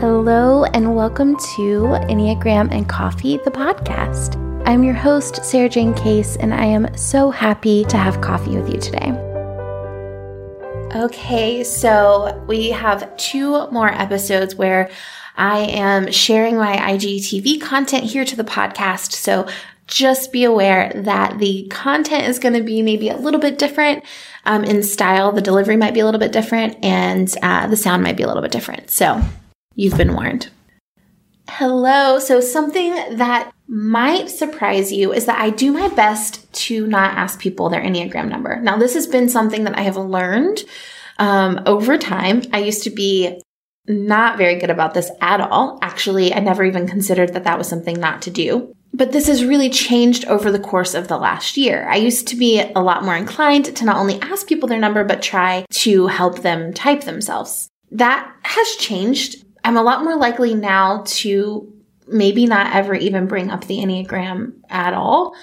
Hello, and welcome to Enneagram and Coffee, the podcast. I'm your host, Sarajane Case, and I am so happy to have coffee with you today. Okay, so we have two more episodes where I am sharing my IGTV content here to the podcast. So just be aware that the content is going to be maybe a little bit different um, in style. The delivery might be a little bit different, and uh, the sound might be a little bit different. So You've been warned. Hello. So, something that might surprise you is that I do my best to not ask people their Enneagram number. Now, this has been something that I have learned um, over time. I used to be not very good about this at all. Actually, I never even considered that that was something not to do. But this has really changed over the course of the last year. I used to be a lot more inclined to not only ask people their number, but try to help them type themselves. That has changed I'm a lot more likely now to maybe not ever even bring up the Enneagram at all,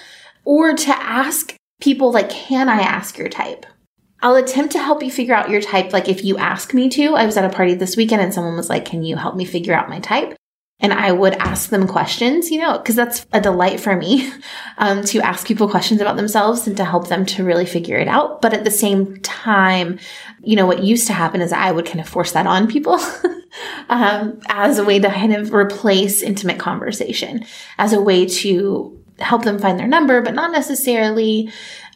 or to ask people, like, can I ask your type? I'll attempt to help you figure out your type, like if you ask me to. I was at a party this weekend and someone was like, Can you help me figure out my type? And I would ask them questions, you know, because that's a delight for me um, to ask people questions about themselves and to help them to really figure it out. But at the same time, you know, what used to happen is I would kind of force that on people um, as a way to kind of replace intimate conversation, as a way to help them find their number, but not necessarily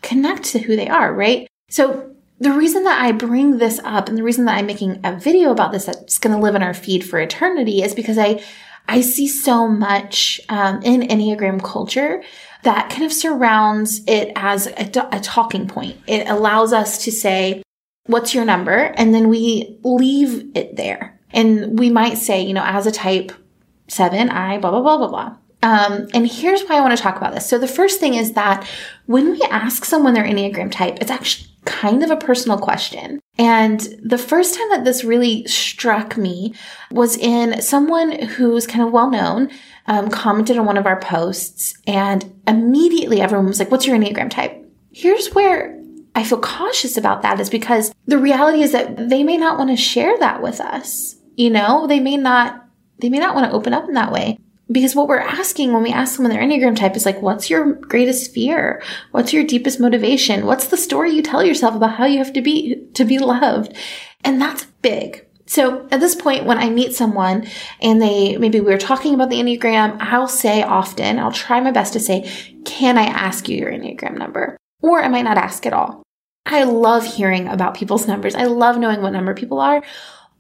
connect to who they are, right? So the reason that I bring this up and the reason that I'm making a video about this that's going to live in our feed for eternity is because I I see so much um, in Enneagram culture that kind of surrounds it as a, a talking point. It allows us to say, What's your number? And then we leave it there. And we might say, you know, as a type seven, I blah, blah, blah, blah, blah. Um, and here's why I want to talk about this. So the first thing is that when we ask someone their Enneagram type, it's actually kind of a personal question. And the first time that this really struck me was in someone who's kind of well known um, commented on one of our posts, and immediately everyone was like, What's your Enneagram type? Here's where I feel cautious about that is because the reality is that they may not want to share that with us. You know, they may not, they may not want to open up in that way. Because what we're asking when we ask someone their Enneagram type is like, what's your greatest fear? What's your deepest motivation? What's the story you tell yourself about how you have to be, to be loved? And that's big. So at this point, when I meet someone and they, maybe we are talking about the Enneagram, I'll say often, I'll try my best to say, can I ask you your Enneagram number? Or I might not ask at all. I love hearing about people's numbers. I love knowing what number people are,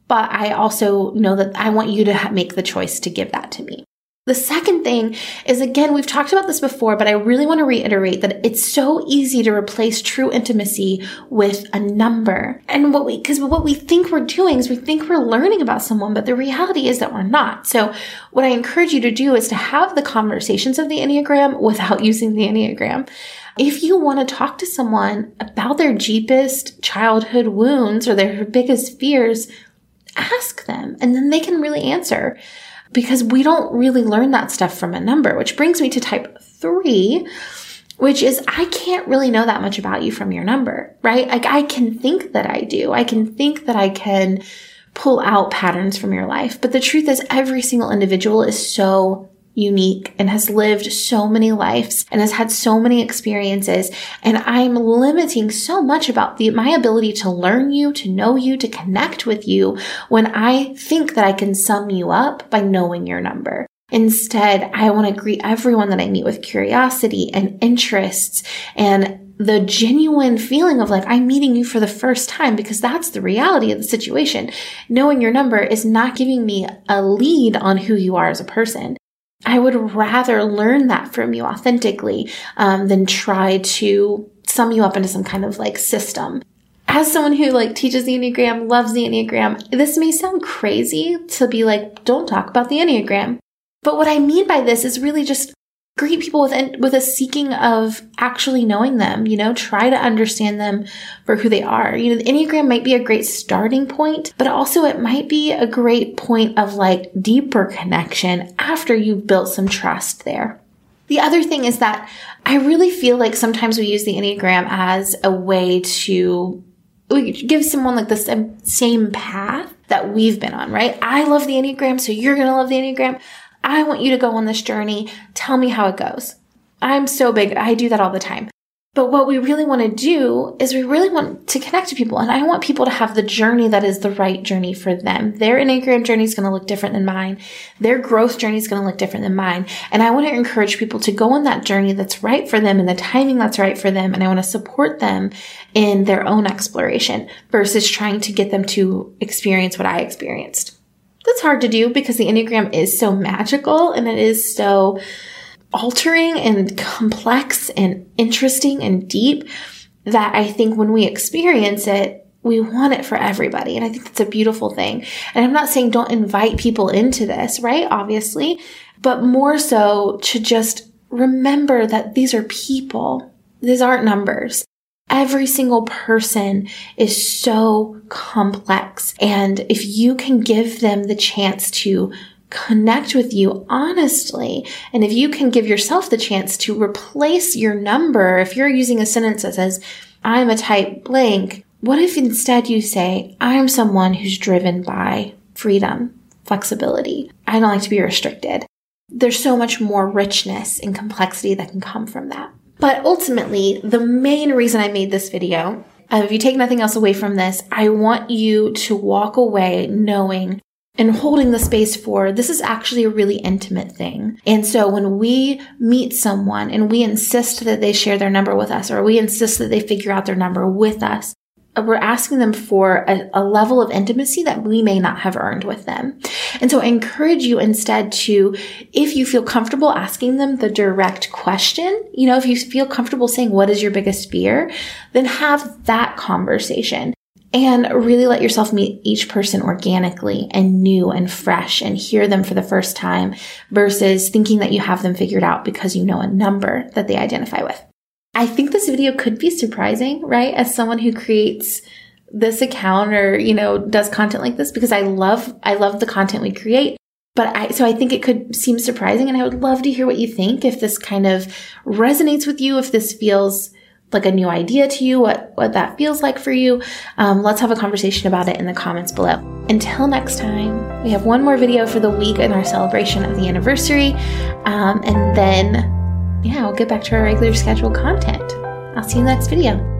but I also know that I want you to make the choice to give that to me. The second thing is again, we've talked about this before, but I really want to reiterate that it's so easy to replace true intimacy with a number. And what we, because what we think we're doing is we think we're learning about someone, but the reality is that we're not. So what I encourage you to do is to have the conversations of the Enneagram without using the Enneagram. If you want to talk to someone about their deepest childhood wounds or their biggest fears, ask them and then they can really answer because we don't really learn that stuff from a number, which brings me to type three, which is I can't really know that much about you from your number, right? Like I can think that I do. I can think that I can pull out patterns from your life. But the truth is every single individual is so unique and has lived so many lives and has had so many experiences. And I'm limiting so much about the, my ability to learn you, to know you, to connect with you when I think that I can sum you up by knowing your number. Instead, I want to greet everyone that I meet with curiosity and interests and the genuine feeling of like, I'm meeting you for the first time because that's the reality of the situation. Knowing your number is not giving me a lead on who you are as a person. I would rather learn that from you authentically um, than try to sum you up into some kind of like system. As someone who like teaches the Enneagram, loves the Enneagram, this may sound crazy to be like, don't talk about the Enneagram. But what I mean by this is really just greet people with with a seeking of actually knowing them you know try to understand them for who they are you know the enneagram might be a great starting point but also it might be a great point of like deeper connection after you've built some trust there the other thing is that i really feel like sometimes we use the enneagram as a way to give someone like the same, same path that we've been on, right? I love the Enneagram, so you're going to love the Enneagram. I want you to go on this journey. Tell me how it goes. I'm so big. I do that all the time. But what we really want to do is we really want to connect to people. And I want people to have the journey that is the right journey for them. Their Enneagram journey is going to look different than mine. Their growth journey is going to look different than mine. And I want to encourage people to go on that journey that's right for them and the timing that's right for them. And I want to support them in their own exploration versus trying to get them to experience what I experienced. That's hard to do because the Enneagram is so magical and it is so altering and complex and interesting and deep that I think when we experience it, we want it for everybody. And I think that's a beautiful thing. And I'm not saying don't invite people into this, right? Obviously, but more so to just remember that these are people. These aren't numbers. Every single person is so complex. And if you can give them the chance to connect with you honestly. And if you can give yourself the chance to replace your number, if you're using a sentence that says, I'm a type blank, what if instead you say, I'm someone who's driven by freedom, flexibility. I don't like to be restricted. There's so much more richness and complexity that can come from that. But ultimately, the main reason I made this video, uh, if you take nothing else away from this, I want you to walk away knowing and holding the space for this is actually a really intimate thing. And so when we meet someone and we insist that they share their number with us or we insist that they figure out their number with us, we're asking them for a, a, level of intimacy that we may not have earned with them. And so I encourage you instead to, if you feel comfortable asking them the direct question, you know, if you feel comfortable saying, what is your biggest fear? Then have that conversation and really let yourself meet each person organically and new and fresh and hear them for the first time versus thinking that you have them figured out because you know a number that they identify with. I think this video could be surprising, right? As someone who creates this account or, you know, does content like this because I love, I love the content we create. But I, so I think it could seem surprising and I would love to hear what you think if this kind of resonates with you, if this feels like a new idea to you, what, what that feels like for you. Um, let's have a conversation about it in the comments below. Until next time, we have one more video for the week in our celebration of the anniversary. Um, and then, yeah, we'll get back to our regular scheduled content. I'll see you in the next video.